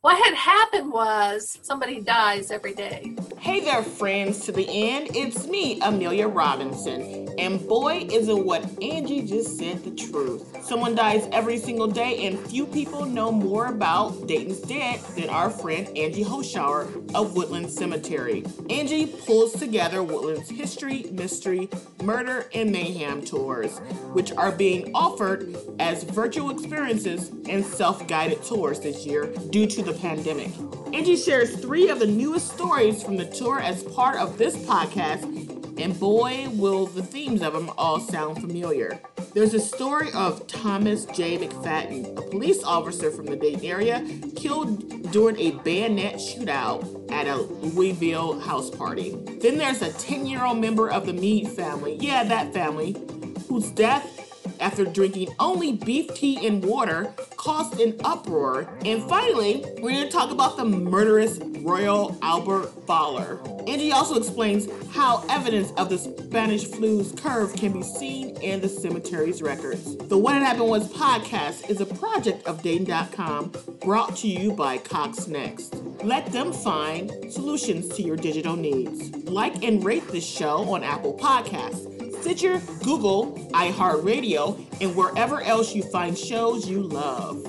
What had happened was somebody dies every day. Hey there, friends to the end. It's me, Amelia Robinson. And boy, isn't what Angie just said the truth. Someone dies every single day, and few people know more about Dayton's dead than our friend Angie Hoschauer of Woodland Cemetery. Angie pulls together Woodland's history, mystery, murder, and mayhem tours, which are being offered as virtual experiences and self guided tours this year due to the pandemic. Angie shares three of the newest stories from the tour as part of this podcast, and boy, will the themes of them all sound familiar. There's a story of Thomas J. McFadden, a police officer from the Dayton area, killed during a bayonet shootout at a Louisville house party. Then there's a 10 year old member of the Meade family, yeah, that family, whose death after drinking only beef tea and water caused an uproar. And finally, we're going to talk about the murderous Royal Albert Fowler. Angie also explains how evidence of the Spanish flu's curve can be seen in the cemetery's records. The What Had Happened Was podcast is a project of Dayton.com brought to you by Cox Next. Let them find solutions to your digital needs. Like and rate this show on Apple Podcasts. Stitcher, Google, iHeartRadio, and wherever else you find shows you love.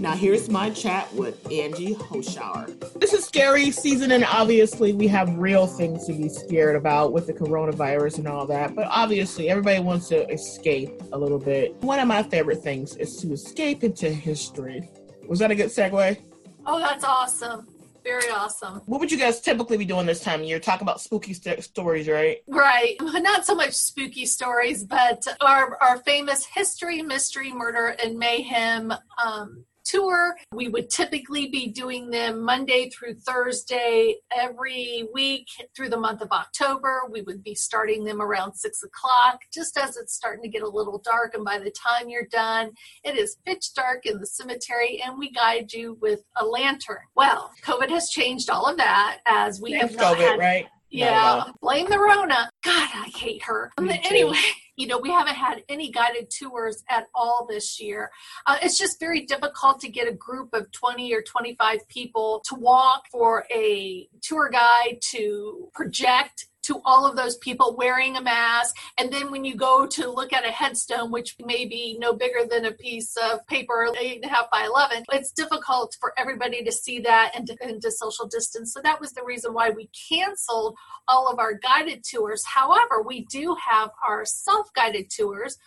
Now, here's my chat with Angie Hoschauer. This is scary season, and obviously, we have real things to be scared about with the coronavirus and all that. But obviously, everybody wants to escape a little bit. One of my favorite things is to escape into history. Was that a good segue? Oh, that's awesome. Very awesome. What would you guys typically be doing this time of year? Talk about spooky st- stories, right? Right. Not so much spooky stories, but our, our famous history, mystery, murder, and mayhem um, tour. We would typically be doing them Monday through Thursday every week through the month of October. We would be starting them around six o'clock, just as it's starting to get a little dark. And by the time you're done, it is pitch dark in the cemetery, and we guide you with a lantern. Well, COVID has changed all of that as we Thanks, have not COVID, had. right? Yeah, blame the Rona. God, I hate her. Me too. You know, we haven't had any guided tours at all this year. Uh, it's just very difficult to get a group of 20 or 25 people to walk for a tour guide to project to all of those people wearing a mask. And then when you go to look at a headstone, which may be no bigger than a piece of paper, eight and a half by 11, it's difficult for everybody to see that and to, and to social distance. So that was the reason why we canceled all of our guided tours. However, we do have our self guided tours.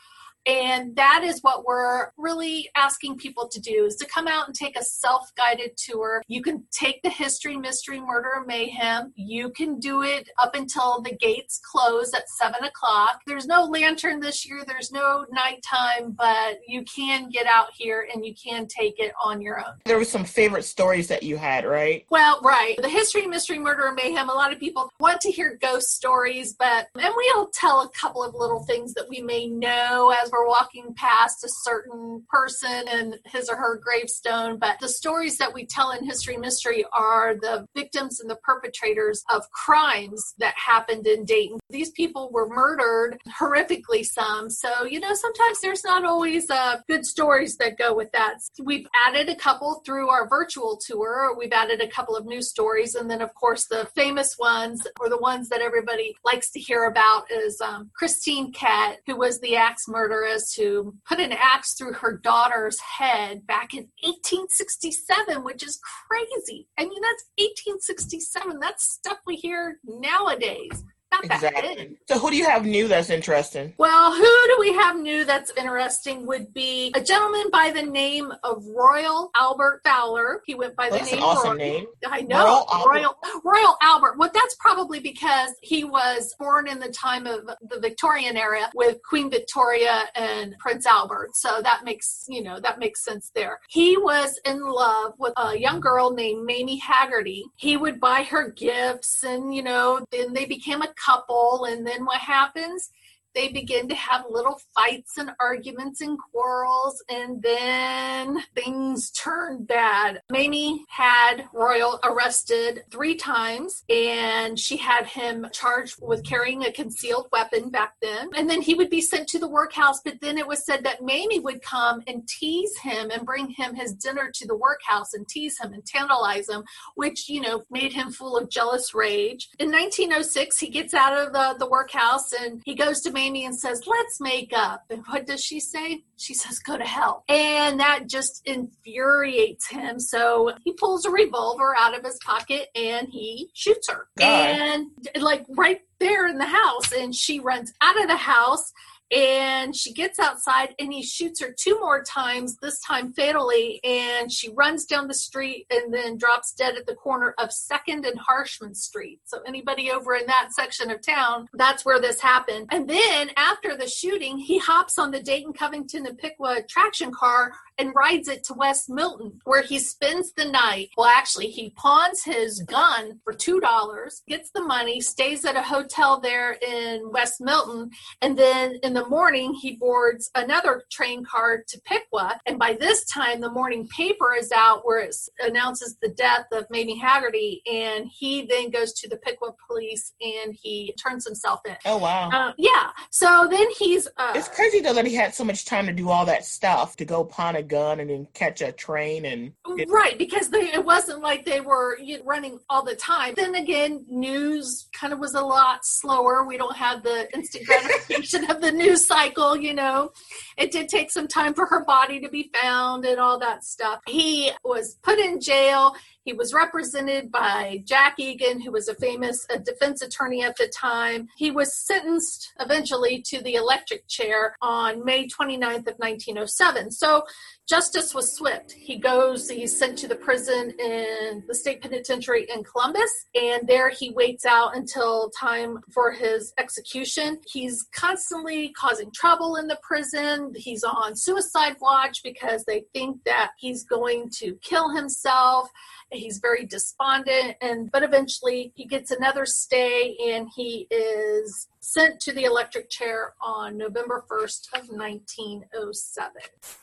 And that is what we're really asking people to do is to come out and take a self-guided tour. You can take the history, mystery, murder, mayhem. You can do it up until the gates close at seven o'clock. There's no lantern this year. There's no nighttime, but you can get out here and you can take it on your own. There were some favorite stories that you had, right? Well, right. The history, mystery, murder, and mayhem. A lot of people want to hear ghost stories, but and we'll tell a couple of little things that we may know as we're walking past a certain person and his or her gravestone. But the stories that we tell in history, mystery are the victims and the perpetrators of crimes that happened in Dayton. These people were murdered horrifically. Some, so you know, sometimes there's not always uh, good stories that go with that. We've added a couple through our virtual tour. We've added a couple of new stories, and then of course the famous ones or the ones that everybody likes to hear about is um, Christine Kett, who was the axe murderess who put an axe through her daughter's head back in 1867, which is crazy. I mean, that's 1867. That's stuff we hear nowadays. Not. Exactly. So, who do you have new that's interesting? Well, who do we have new that's interesting would be a gentleman by the name of Royal Albert Fowler. He went by the That's an name awesome Roy- name. I know Royal Albert. Royal Royal Albert. Well, that's probably because he was born in the time of the Victorian era with Queen Victoria and Prince Albert. So that makes you know that makes sense there. He was in love with a young girl named Mamie Haggerty. He would buy her gifts, and you know then they became a couple. And then what happens? They begin to have little fights and arguments and quarrels, and then things turn bad. Mamie had Royal arrested three times, and she had him charged with carrying a concealed weapon back then. And then he would be sent to the workhouse, but then it was said that Mamie would come and tease him and bring him his dinner to the workhouse and tease him and tantalize him, which, you know, made him full of jealous rage. In 1906, he gets out of the, the workhouse and he goes to Mamie and says, Let's make up. And what does she say? She says, Go to hell. And that just infuriates him. So he pulls a revolver out of his pocket and he shoots her. God. And like right there in the house. And she runs out of the house and she gets outside and he shoots her two more times this time fatally and she runs down the street and then drops dead at the corner of second and harshman street. So anybody over in that section of town that's where this happened. And then after the shooting he hops on the dayton covington and piqua traction car and rides it to West Milton, where he spends the night. Well, actually, he pawns his gun for $2, gets the money, stays at a hotel there in West Milton, and then in the morning, he boards another train car to Piqua. And by this time, the morning paper is out where it announces the death of Mamie Haggerty, and he then goes to the Piqua police and he turns himself in. Oh wow. Uh, yeah. So then he's. Uh, It's crazy though that he had so much time to do all that stuff to go pawn a gun and then catch a train and get- Right, because they, it wasn't like they were you know, running all the time. Then again, news kind of was a lot slower. We don't have the instant gratification of the news cycle, you know. It did take some time for her body to be found and all that stuff. He was put in jail. He was represented by Jack Egan, who was a famous uh, defense attorney at the time. He was sentenced eventually to the electric chair on May 29th of 1907. So justice was swift. He goes, he's sent to the prison in the state penitentiary in Columbus, and there he waits out until time for his execution. He's constantly causing trouble in the prison. He's on suicide watch because they think that he's going to kill himself. He's very despondent, and but eventually he gets another stay, and he is sent to the electric chair on November 1st of 1907.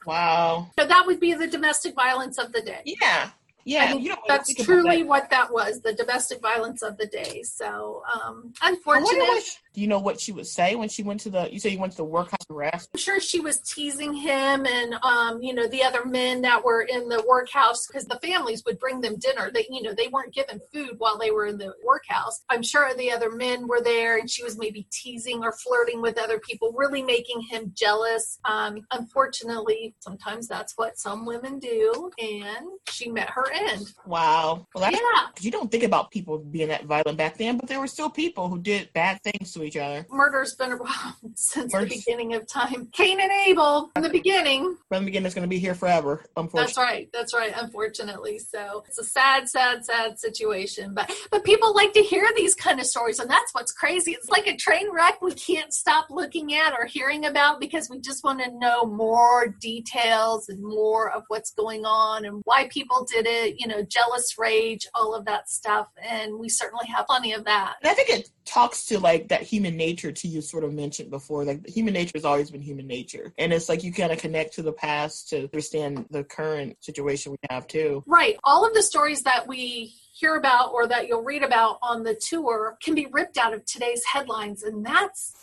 wow. So that would be the domestic violence of the day. Yeah. Yeah. I mean, that's truly that. what that was the domestic violence of the day. So, um, unfortunate. Do you know what she would say when she went to the you say you went to the workhouse arrest? I'm sure she was teasing him and, um, you know, the other men that were in the workhouse because the families would bring them dinner. They, you know, they weren't given food while they were in the workhouse. I'm sure the other men were there and she was maybe teasing or flirting with other people, really making him jealous. Um, unfortunately, sometimes that's what some women do. And she met her end. Wow. Well that's Yeah. you don't think about people being that violent back then, but there were still people who did bad things to each other. Murder's been around since Murder's- the beginning of time. Cain and Abel from the beginning. From the beginning, it's going to be here forever. Unfortunately. That's right. That's right. Unfortunately, so it's a sad, sad, sad situation. But but people like to hear these kind of stories, and that's what's crazy. It's like a train wreck we can't stop looking at or hearing about because we just want to know more details and more of what's going on and why people did it. You know, jealous rage, all of that stuff, and we certainly have plenty of that. And I think it talks to like that human nature to you sort of mentioned before. Like human nature has always been human nature. And it's like you kind of connect to the past to understand the current situation we have too. Right. All of the stories that we hear about or that you'll read about on the tour can be ripped out of today's headlines, and that's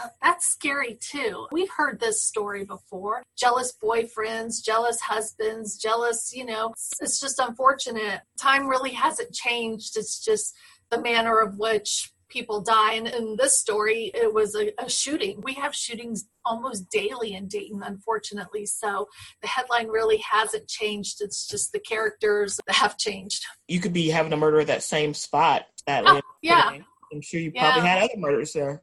uh, that's scary too. We've heard this story before. Jealous boyfriends, jealous husbands, jealous, you know, it's, it's just unfortunate. Time really hasn't changed. It's just the manner of which people die. And in this story, it was a, a shooting. We have shootings almost daily in Dayton, unfortunately. So the headline really hasn't changed. It's just the characters that have changed. You could be having a murder at that same spot. That Oh, yeah. I'm sure you probably Yeah. had other murders there.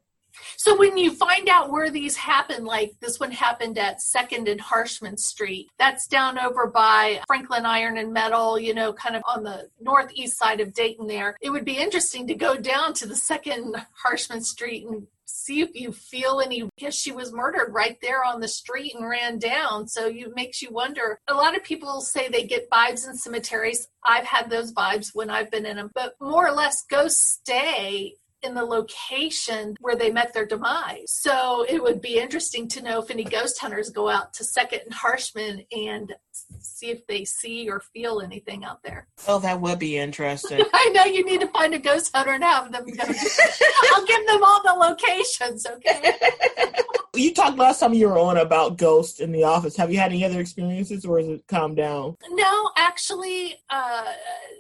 So when you find out where these happen, like this one happened at Second and Harshman Street, that's down over by Franklin Iron and Metal, you know, kind of on the northeast side of Dayton there. It would be interesting to go down to the Second Harshman Street and see if you feel any because she was murdered right there on the street and ran down. So it makes you wonder. A lot of people say they get vibes in cemeteries. I've had those vibes when i've been in them but more or less ghosts stay in the location where they met their demise. So it would be interesting to know if any ghost hunters go out to Second and Harshman and see if they see or feel anything out there. Oh, that would be interesting. I know you need to find a ghost hunter and have them go. I'll give them all the locations, okay? you talked last time you were on about ghosts in the office. Have you had any other experiences or has it calmed down? No, actually, uh,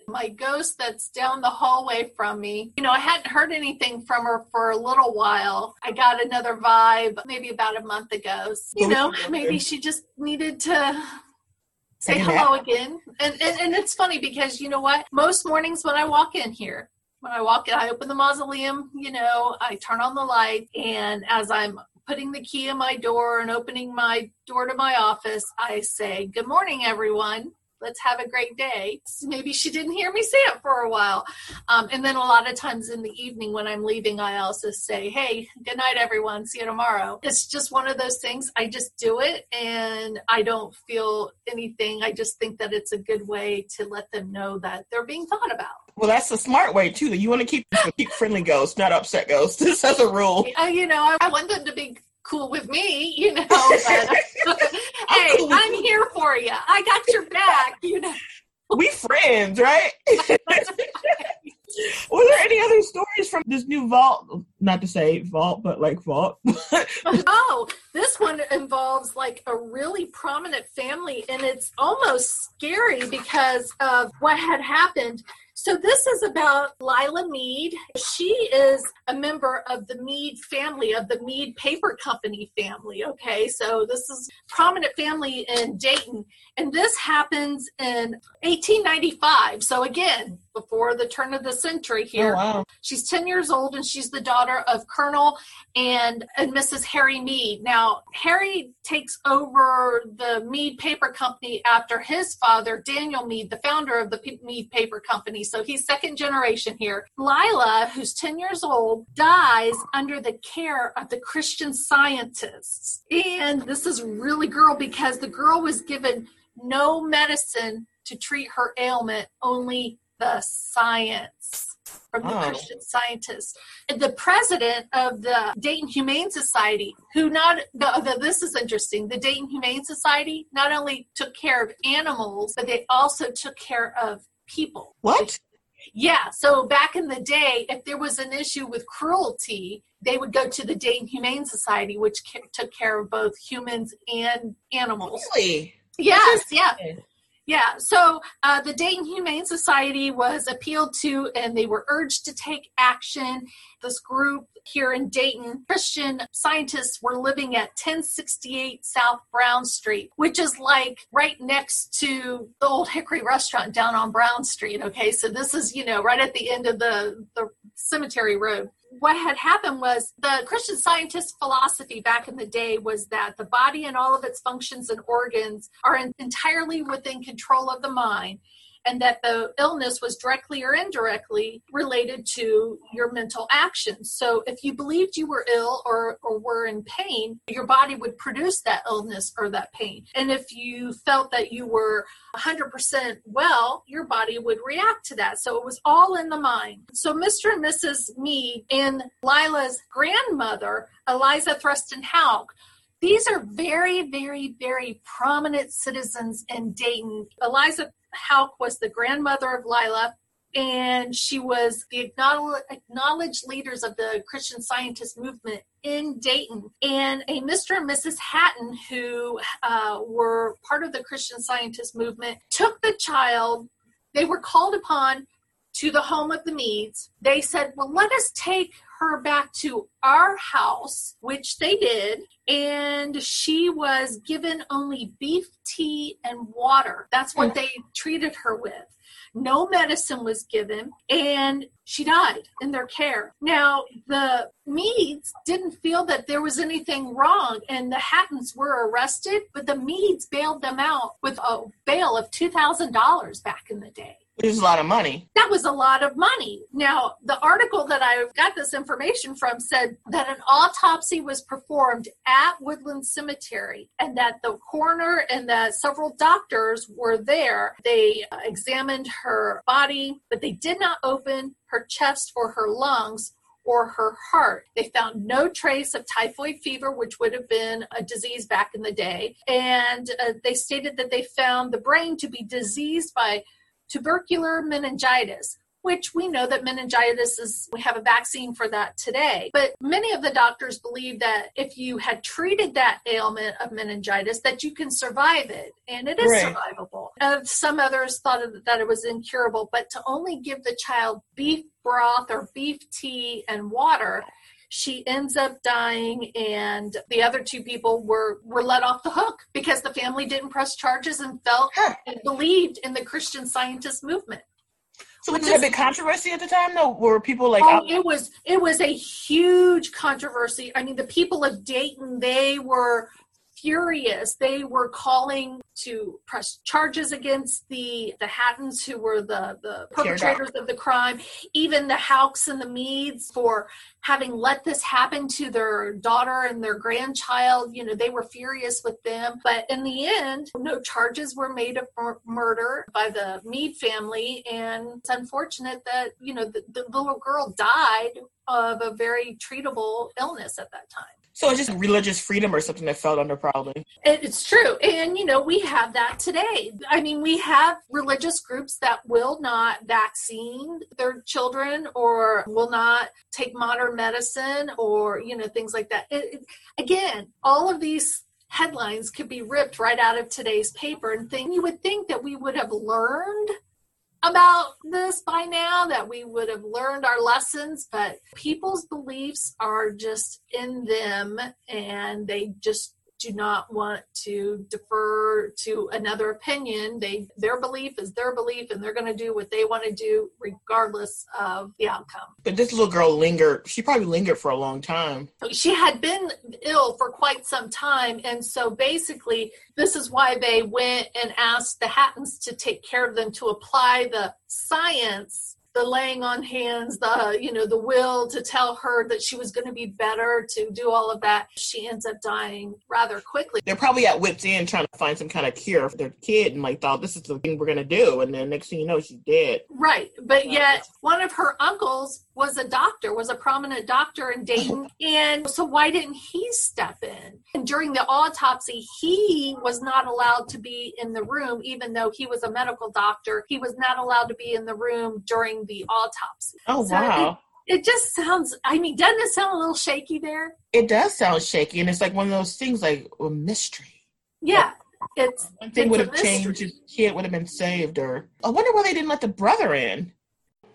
my ghost that's down the hallway from me, you know, I hadn't heard anything from her for a little while. I got another vibe maybe about a month ago. You know, maybe she just needed to say hello again. And, and and it's funny because you know what? Most mornings when I walk in here, when I walk in, I open the mausoleum, you know, I turn on the light, and as I'm putting the key in my door and opening my door to my office, I say, Good morning, everyone. Let's have a great day. Maybe she didn't hear me say it for a while. Um, and then a lot of times in the evening when I'm leaving, I also say, Hey, good night, everyone. See you tomorrow. It's just one of those things. I just do it and I don't feel anything. I just think that it's a good way to let them know that they're being thought about. Well, that's a smart way too. That you want to keep keep friendly ghosts, not upset ghosts. This as a rule. Uh, you know, I want them to be cool with me, you know. But, hey, cool I'm here for you. I got your back, you know. We friends, right? Were there any other stories from this new vault? Not to say vault, but like vault. oh, this one involves like a really prominent family, and it's almost scary because of what had happened so this is about Lila Mead. She is a member of the Mead family, of the Mead Paper Company family. Okay, so this is prominent family in Dayton. And this happens in 1895. So again, before the turn of the century oh, here. Oh, wow. She's 10 years old and she's the daughter of Colonel and, and Mrs. Harry Mead. Now, Harry takes over the Mead Paper Company after his father, Daniel Mead, the founder of the Mead Paper Company. So he's second generation here. Lila, who's 10 years old, dies under the care of the Christian scientists. And this is really girl because the girl was given no medicine to treat her ailment, only the science from the oh. Christian scientists. The president of the Dayton Humane Society, who not the, the, this is interesting. The Dayton Humane Society not only took care of animals, but they also took care of people. What? Yeah. So back in the day, if there was an issue with cruelty, they would go to the Dayton Humane Society, which took care of both humans and animals. Really? Yes. Yeah. Yeah, so uh, the Dayton Humane Society was appealed to and they were urged to take action. This group here in Dayton, Christian scientists were living at 1068 South Brown Street, which is like right next to the old Hickory restaurant down on Brown Street. Okay, so this is, you know, right at the end of the, the cemetery road what had happened was the Christian scientist philosophy back in the day was that the body and all of its functions and organs are entirely within control of the mind and that the illness was directly or indirectly related to your mental actions. So if you believed you were ill or, or were in pain, your body would produce that illness or that pain. And if you felt that you were 100% well, your body would react to that. So it was all in the mind. So Mr. and Mrs. Mead and Lila's grandmother, Eliza Thruston Houk, these are very, very, very prominent citizens in Dayton. Eliza Houk was the grandmother of Lila, and she was the acknowledged leaders of the Christian Scientist movement in Dayton. And a Mr. and Mrs. Hatton, who uh, were part of the Christian Scientist movement, took the child. They were called upon to the home of the Meads. They said, Well, let us take her back to our house, which they did, and she was given only beef tea and water. That's what mm. they treated her with. No medicine was given, and she died in their care. Now, the Meads didn't feel that there was anything wrong, and the Hattons were arrested, but the Meads bailed them out with a bail of $2,000 back in the day. Which is a lot of money. That was a lot of money. Now, the article that I got this information from said that an autopsy was performed at Woodland Cemetery and that the coroner and that several doctors were there. They examined her body, but they did not open her chest or her lungs or her heart. They found no trace of typhoid fever, which would have been a disease back in the day. And uh, they stated that they found the brain to be diseased by tubercular meningitis which we know that meningitis is, we have a vaccine for that today. But many of the doctors believe that if you had treated that ailment of meningitis, that you can survive it. And it is right. survivable. Some others thought that it was incurable, but to only give the child beef broth or beef tea and water she ends up dying and the other two people were were let off the hook because the family didn't press charges and felt and believed in the christian scientist movement so was it a big controversy at the time though? Were people like Oh, it was it was a huge controversy. I mean, the people of Dayton, they were furious. They were calling to press charges against the the Hattons, who were the the perpetrators of the crime. Even the Houks and the Meads for having let this happen to their daughter and their grandchild. You know, they were furious with them. But in the end, no charges were made of murder by the Mead family, and it's unfortunate that you know the, the little girl died of a very treatable illness at that time. So it's just religious freedom or something that felt under probably. It's true. And, you know, we have that today. I mean, we have religious groups that will not vaccine their children or will not take modern medicine or, you know, things like that. It, it, again, all of these headlines could be ripped right out of today's paper and thing you would think that we would have learned about this by now, that we would have learned our lessons, but people's beliefs are just in them and they just do not want to defer to another opinion. They their belief is their belief and they're going to do what they want to do regardless of the outcome. But this little girl lingered. She probably lingered for a long time. She had been ill for quite some time and so basically this is why they went and asked the Hattons to take care of them to apply the science the laying on hands, the you know the will to tell her that she was going to be better, to do all of that. She ends up dying rather quickly. They're probably at wits end trying to find some kind of cure for their kid, and like thought this is the thing we're going to do, and then next thing you know, she's dead. Right, but yet one of her uncles was a doctor, was a prominent doctor in Dayton, and so why didn't he step in? And during the autopsy, he was not allowed to be in the room, even though he was a medical doctor. He was not allowed to be in the room during the autopsy. Oh, so wow. It, it just sounds, I mean, doesn't it sound a little shaky there? It does sound shaky. And it's like one of those things like a mystery. Yeah. Like, it's one thing would have changed, his kid would have been saved, or I wonder why they didn't let the brother in.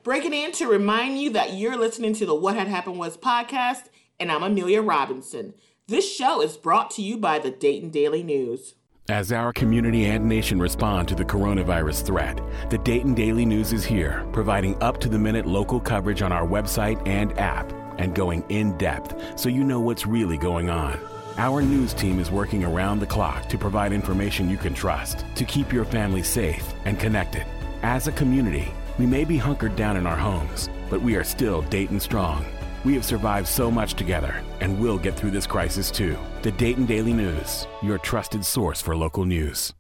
Breaking in to remind you that you're listening to the What Had Happened Was podcast, and I'm Amelia Robinson. This show is brought to you by the Dayton Daily News. As our community and nation respond to the coronavirus threat, the Dayton Daily News is here, providing up to the minute local coverage on our website and app, and going in depth so you know what's really going on. Our news team is working around the clock to provide information you can trust to keep your family safe and connected. As a community, we may be hunkered down in our homes, but we are still Dayton strong. We have survived so much together, and we'll get through this crisis too. The Dayton Daily News, your trusted source for local news.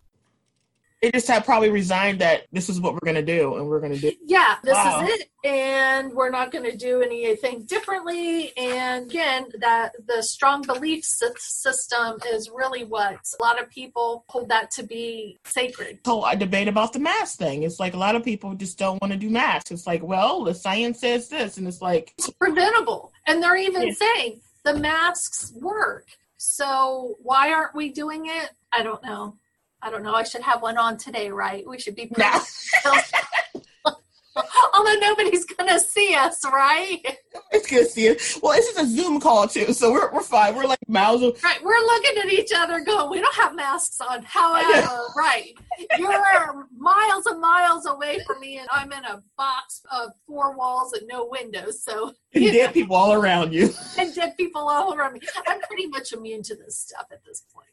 They just have probably resigned that this is what we're going to do, and we're going to do. Yeah, this wow. is it, and we're not going to do anything differently. And again, that the strong belief system is really what a lot of people hold that to be sacred. So I debate about the mask thing. It's like a lot of people just don't want to do masks. It's like, well, the science says this, and it's like it's preventable, and they're even yeah. saying the masks work. So why aren't we doing it? I don't know. I don't know. I should have one on today, right? We should be. No. Although nobody's gonna see us, right? It's gonna see us. Well, this is a Zoom call too, so we're we're fine. We're like miles. Of- right, we're looking at each other, going, "We don't have masks on." However, right, you're miles and miles away from me, and I'm in a box of four walls and no windows. So and dead know. people all around you, and dead people all around me. I'm pretty much immune to this stuff at this point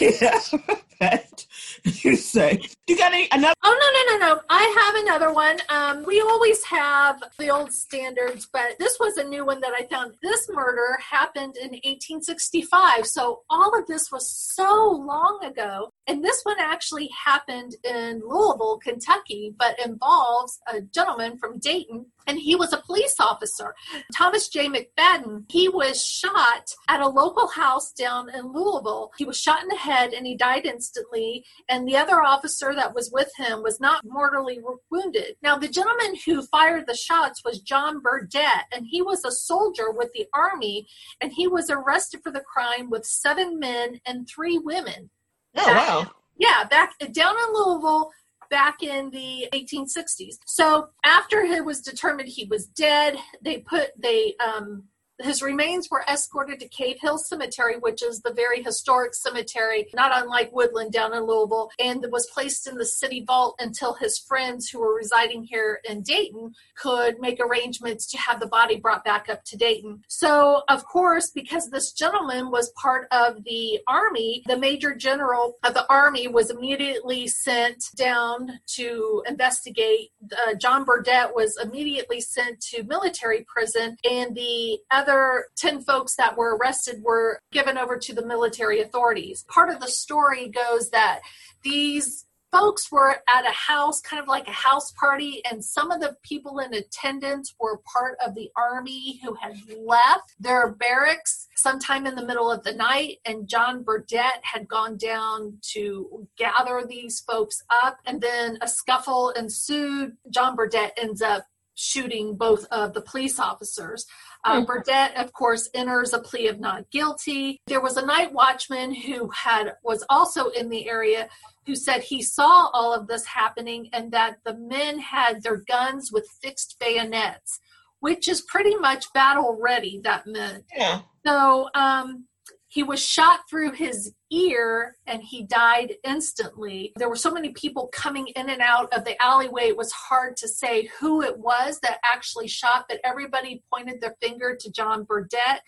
yeah, that you say. You got any another? Oh no no no no! I have another one. Um, we always have the old standards, but this was a new one that I found. This murder happened in 1865, so all of this was so long ago. And this one actually happened in Louisville, Kentucky, but involves a gentleman from Dayton and he was a police officer. Thomas J. McFadden, he was shot at a local house down in Louisville. He was shot in the head and he died instantly, and the other officer that was with him was not mortally wounded. Now, the gentleman who fired the shots was John Burdett, and he was a soldier with the Army, and he was arrested for the crime with seven men and three women. Oh, back, wow. Yeah, back down in Louisville back in the 1860s. So after it was determined he was dead, they put they um his remains were escorted to Cave Hill Cemetery, which is the very historic cemetery, not unlike Woodland down in Louisville, and was placed in the city vault until his friends who were residing here in Dayton could make arrangements to have the body brought back up to Dayton. So, of course, because this gentleman was part of the Army, the Major General of the Army was immediately sent down to investigate. Uh, John Burdett was immediately sent to military prison, and the other other 10 folks that were arrested were given over to the military authorities. Part of the story goes that these folks were at a house, kind of like a house party, and some of the people in attendance were part of the army who had left their barracks sometime in the middle of the night. And John Burdett had gone down to gather these folks up, and then a scuffle ensued. John Burdett ends up shooting both of the police officers. Uh. Burdett, of course, enters a plea of not guilty. There was a night watchman who had was also in the area who said he saw all of this happening and that the men had their guns with fixed bayonets, which is pretty much battle ready. That meant. Yeah. So um, he was shot through his ear and he died instantly. There were so many people coming in and out of the alleyway, it was hard to say who it was that actually shot, but everybody pointed their finger to John Burdett.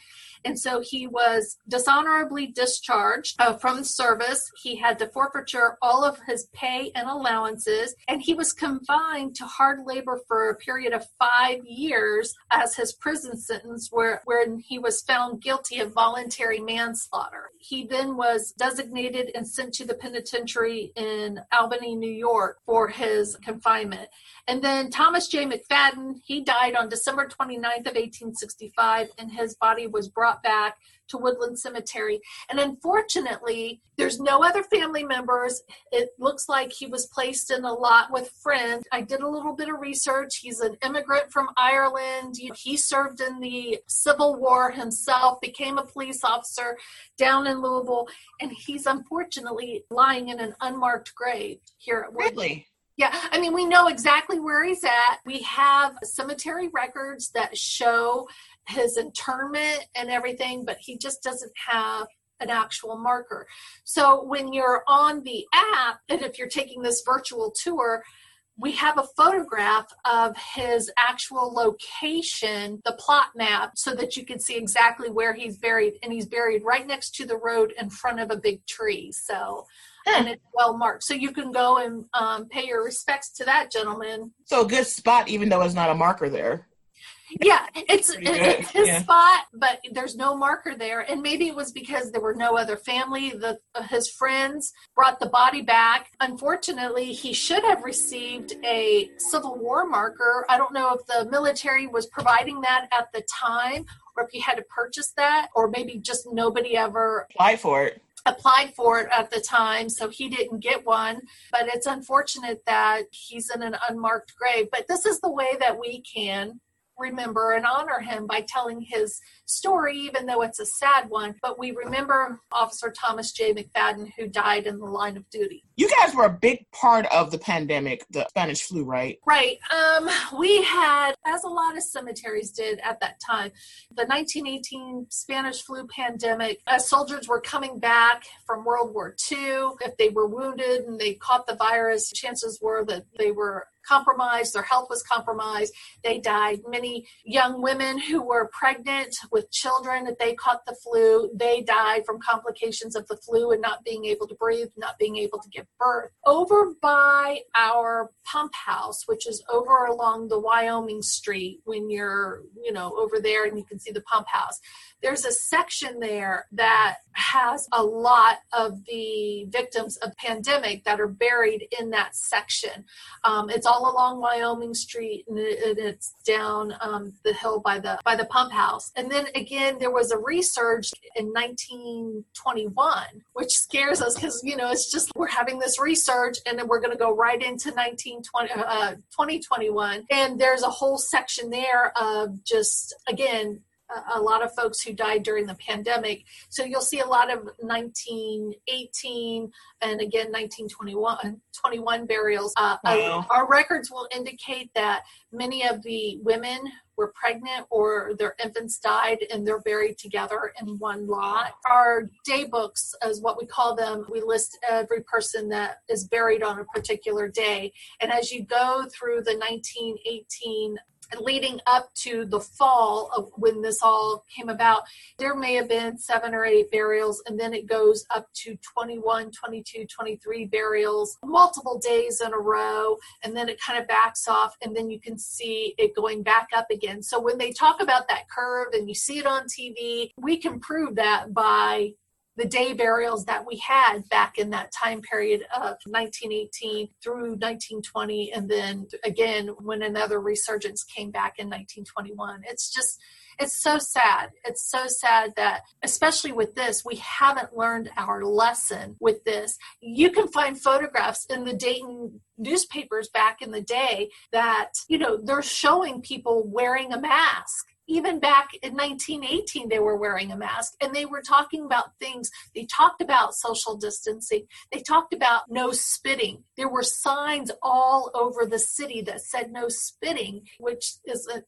And so he was dishonorably discharged uh, from service. He had to forfeiture all of his pay and allowances, and he was confined to hard labor for a period of five years as his prison sentence, where when he was found guilty of voluntary manslaughter. He then was designated and sent to the penitentiary in Albany, New York for his confinement. And then Thomas J. McFadden, he died on December 29th of 1865 and his body was brought back to Woodland Cemetery. And unfortunately, there's no other family members. It looks like he was placed in a lot with friends. I did a little bit of research. He's an immigrant from Ireland. He served in the Civil War himself, became a police officer down in Louisville, and he's unfortunately lying in an unmarked grave here at Woodland. Really? Yeah, I mean, we know exactly where he's at. We have cemetery records that show his internment and everything, but he just doesn't have an actual marker. So when you're on the app, and if you're taking this virtual tour, we have a photograph of his actual location, the plot map, so that you can see exactly where he's buried. And he's buried right next to the road in front of a big tree. So, and it's well marked. So you can go and um, pay your respects to that gentleman. So a good spot, even though it's not a marker there yeah, it's, it's his yeah. spot, but there's no marker there. And maybe it was because there were no other family. The his friends brought the body back. Unfortunately, he should have received a Civil War marker. I don't know if the military was providing that at the time, or if he had to purchase that, or maybe just nobody ever applied for it applied for it at the time, so he didn't get one. But it's unfortunate that he's in an unmarked grave. But this is the way that we can remember and honor him by telling his story, even though it's a sad one. But we remember Officer Thomas J. McFadden, who died in the line of duty. You guys were a big part of the pandemic, the Spanish flu, right? Right. Um, we had, as a lot of cemeteries did at that time, the 1918 Spanish flu pandemic. As soldiers were coming back from World War II, if they were wounded and they caught the virus, chances were that they were compromised, their health was compromised. They died. Many young women who were pregnant with children, if they caught the flu, they died from complications of the flu and not being able to breathe, not being able to give birth. Over by our pump house, which is over along the Wyoming Street, when you're, you know, over there and you can see the pump house, there's a section there that has a lot of the victims of pandemic that are buried in that section. Um, it's all all along Wyoming Street, and, it, and it's down um, the hill by the by the pump house. And then again, there was a resurge in 1921, which scares us because you know it's just we're having this resurge, and then we're going to go right into 1920 uh, 2021, and there's a whole section there of just again a lot of folks who died during the pandemic. So you'll see a lot of 1918 and again 1921 21 burials. Uh, wow. Our records will indicate that many of the women were pregnant or their infants died and they're buried together in one lot. Our day books, as what we call them, we list every person that is buried on a particular day. And as you go through the 1918 leading up to the fall of when this all came about, there may have been seven or eight burials, and then it goes up to 21, 22, 23 burials, multiple days in a row, and then it kind of backs off, and then you can see it going back up again. So when they talk about that curve and you see it on TV, we can prove that by the day burials that we had back in that time period of 1918 through 1920 and then again when another resurgence came back in 1921 it's just it's so sad. It's so sad that especially with this we haven't learned our lesson with this. You can find photographs in the dayton newspapers back in the day that you know they're showing people wearing a mask even back in 1918 they were wearing a mask and they were talking about things. They talked about social distancing. They talked about no spitting. There were signs all over the city that said no spitting which is a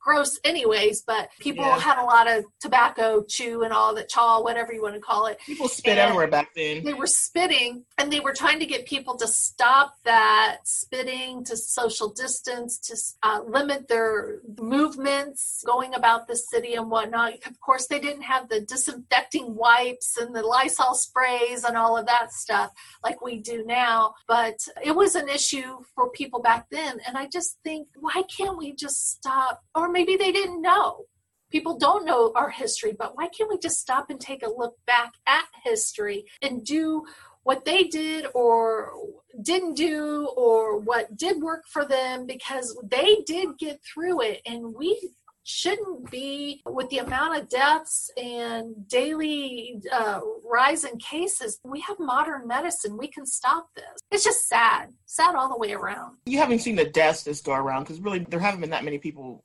gross anyways but people yeah. had a lot of tobacco chew and all that chaw whatever you want to call it. People spit and everywhere back then. they were spitting and they were trying to get people to stop that spitting to social distance to uh, limit their movements going about the city and whatnot. Of course they didn't have the disinfecting wipes and the lysol sprays and all of that stuff like we do now but it was an issue for people back then. And i just think why can't we just stop or maybe they didn't know. People don't know our history, but why can't we just stop and take a look back at history and do what they did or didn't do or what did work for them because they did get through it and we shouldn't be with the amount of deaths and daily uh, rise in cases. We have modern medicine. We can stop this. It's just sad, sad all the way around. You haven't seen the deaths this go around because really there haven't been that many people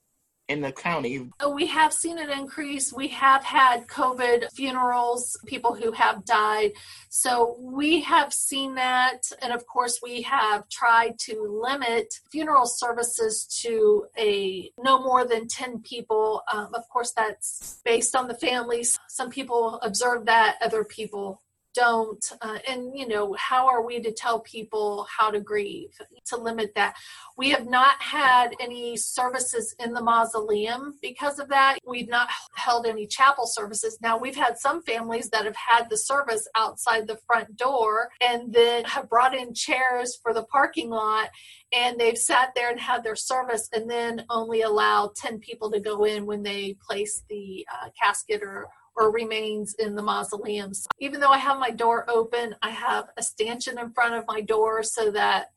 in the county. We have seen an increase. We have had COVID funerals, people who have died. So we have seen that. And of course, we have tried to limit funeral services to a no more than 10 people. Um, of course, that's based on the families. Some people observe that, other people don't uh, and you know how are we to tell people how to grieve to limit that? We have not had any services in the mausoleum because of that. We've not held any chapel services. Now we've had some families that have had the service outside the front door and then have brought in chairs for the parking lot and they've sat there and had their service and then only allow 10 people to go in when they place the uh, casket or or remains in the mausoleums. Even though I have my door open, I have a stanchion in front of my door so that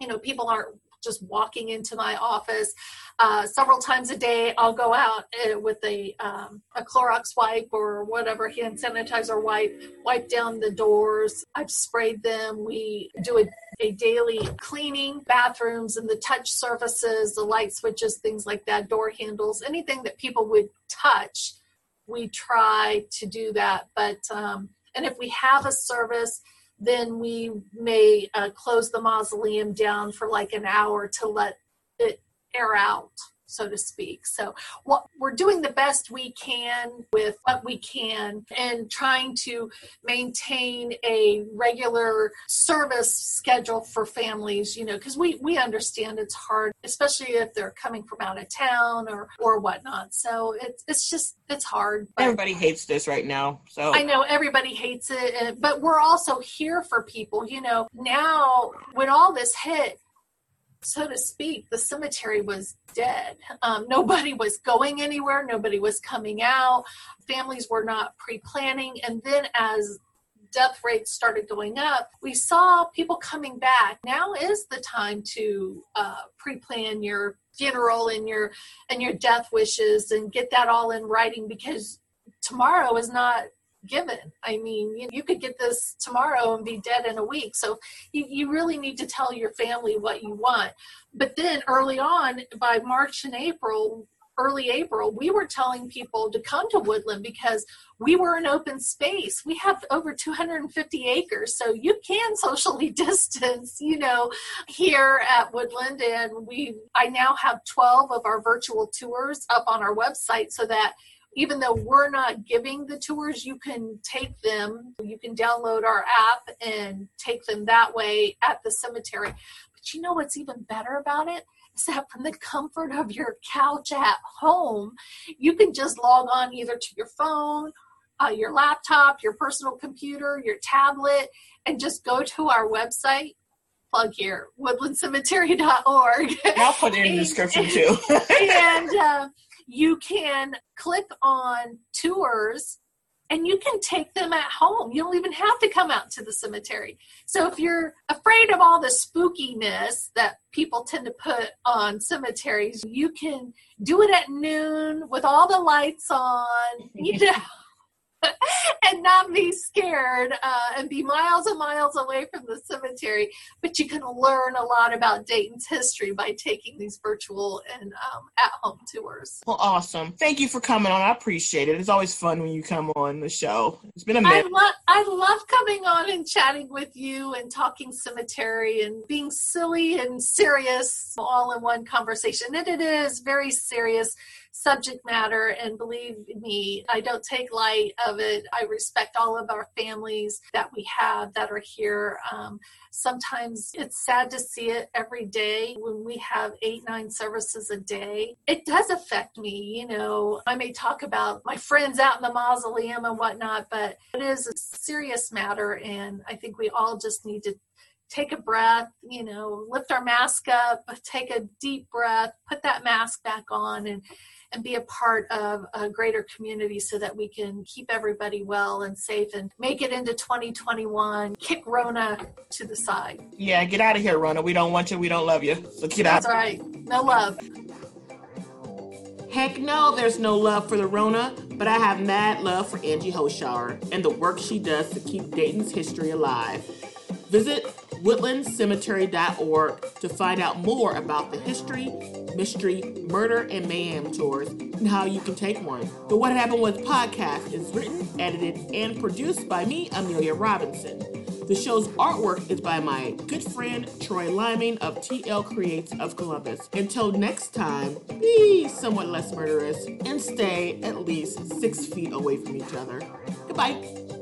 you know people aren't just walking into my office. Uh, several times a day, I'll go out uh, with a um, a Clorox wipe or whatever hand sanitizer wipe, wipe down the doors. I've sprayed them. We do a, a daily cleaning, bathrooms and the touch surfaces, the light switches, things like that, door handles, anything that people would touch we try to do that. But um, and if we have a service, then we may uh, close the mausoleum down for like an hour to let it air out so to speak. So what we're doing the best we can with what we can and trying to maintain a regular service schedule for families, you know, because we, we understand it's hard, especially if they're coming from out of town or, or whatnot. So it's, it's just, it's hard. Everybody hates this right now. So I know everybody hates it, but we're also here for people, you know, now when all this hit, so to speak, the cemetery was dead. Um, nobody was going anywhere, nobody was coming out, families were not pre planning. And then as death rates started going up, we saw people coming back. Now is the time to uh, pre-plan your funeral and your and your death wishes and get that all in writing because tomorrow is not given. I mean, you, you, could get this tomorrow and be dead in a week. So you, you really need to tell your family what you want. But then early on, by March and April, early April, we were telling people to come to Woodland because we were an open space. We have over 250 acres, so you can socially distance, you know, here at Woodland. And we, I now have 12 of our virtual tours up on our website so that even though we're not giving the tours, you can take them. You can download our app and take them that way at the cemetery. But you know what's even better about it? Is that from the comfort of your couch at home, you can just log on either to your phone, uh, your laptop, your personal computer, your tablet, and just go to our website plug here woodlandcemetery.org i'll put it in the description too and uh, you can click on tours and you can take them at home. You don't even have to come out to the cemetery. So if you're afraid of all the spookiness that people tend to put on cemeteries, you can do it at noon with all the lights on. You know, and not be scared uh, and be miles and miles away from the cemetery. But you can learn a lot about Dayton's history by taking these virtual and um, at home tours. Well, awesome. Thank you for coming on. I appreciate it. It's always fun when you come on the show. It's been a minute. I, lo- I love coming on and chatting with you and talking cemetery and being silly and serious all in one conversation. And it is very serious subject matter and believe me i don't take light of it. I respect all of our families that we have that are here. Um, sometimes it's sad to see it every day when we have eight nine services a day. It does affect me you know. I may talk about my friends out in the mausoleum and whatnot but it is a serious matter and i think we all just need to take a breath, you know, lift our mask up, take a deep breath, put that mask back on and and be a part of a greater community so that we can keep everybody well and safe and make it into 2021. Kick Rona to the side. Yeah, get out of here, Rona. We don't want you. We don't love you. So get out. That's right. No love. Heck no, there's no love for the Rona, but I have mad love for Angie Hoschauer and the work she does to keep Dayton's history alive. Visit woodlandcemetery.org to find out more about the history, mystery, murder, and mayhem tours and how you can take one. The What Happened Was podcast is written, edited, and produced by me, Amelia Robinson. The show's artwork is by my good friend Troy Liming of TL Creates of Columbus. Until next time, be somewhat less murderous and stay at least six feet away from each other. Goodbye.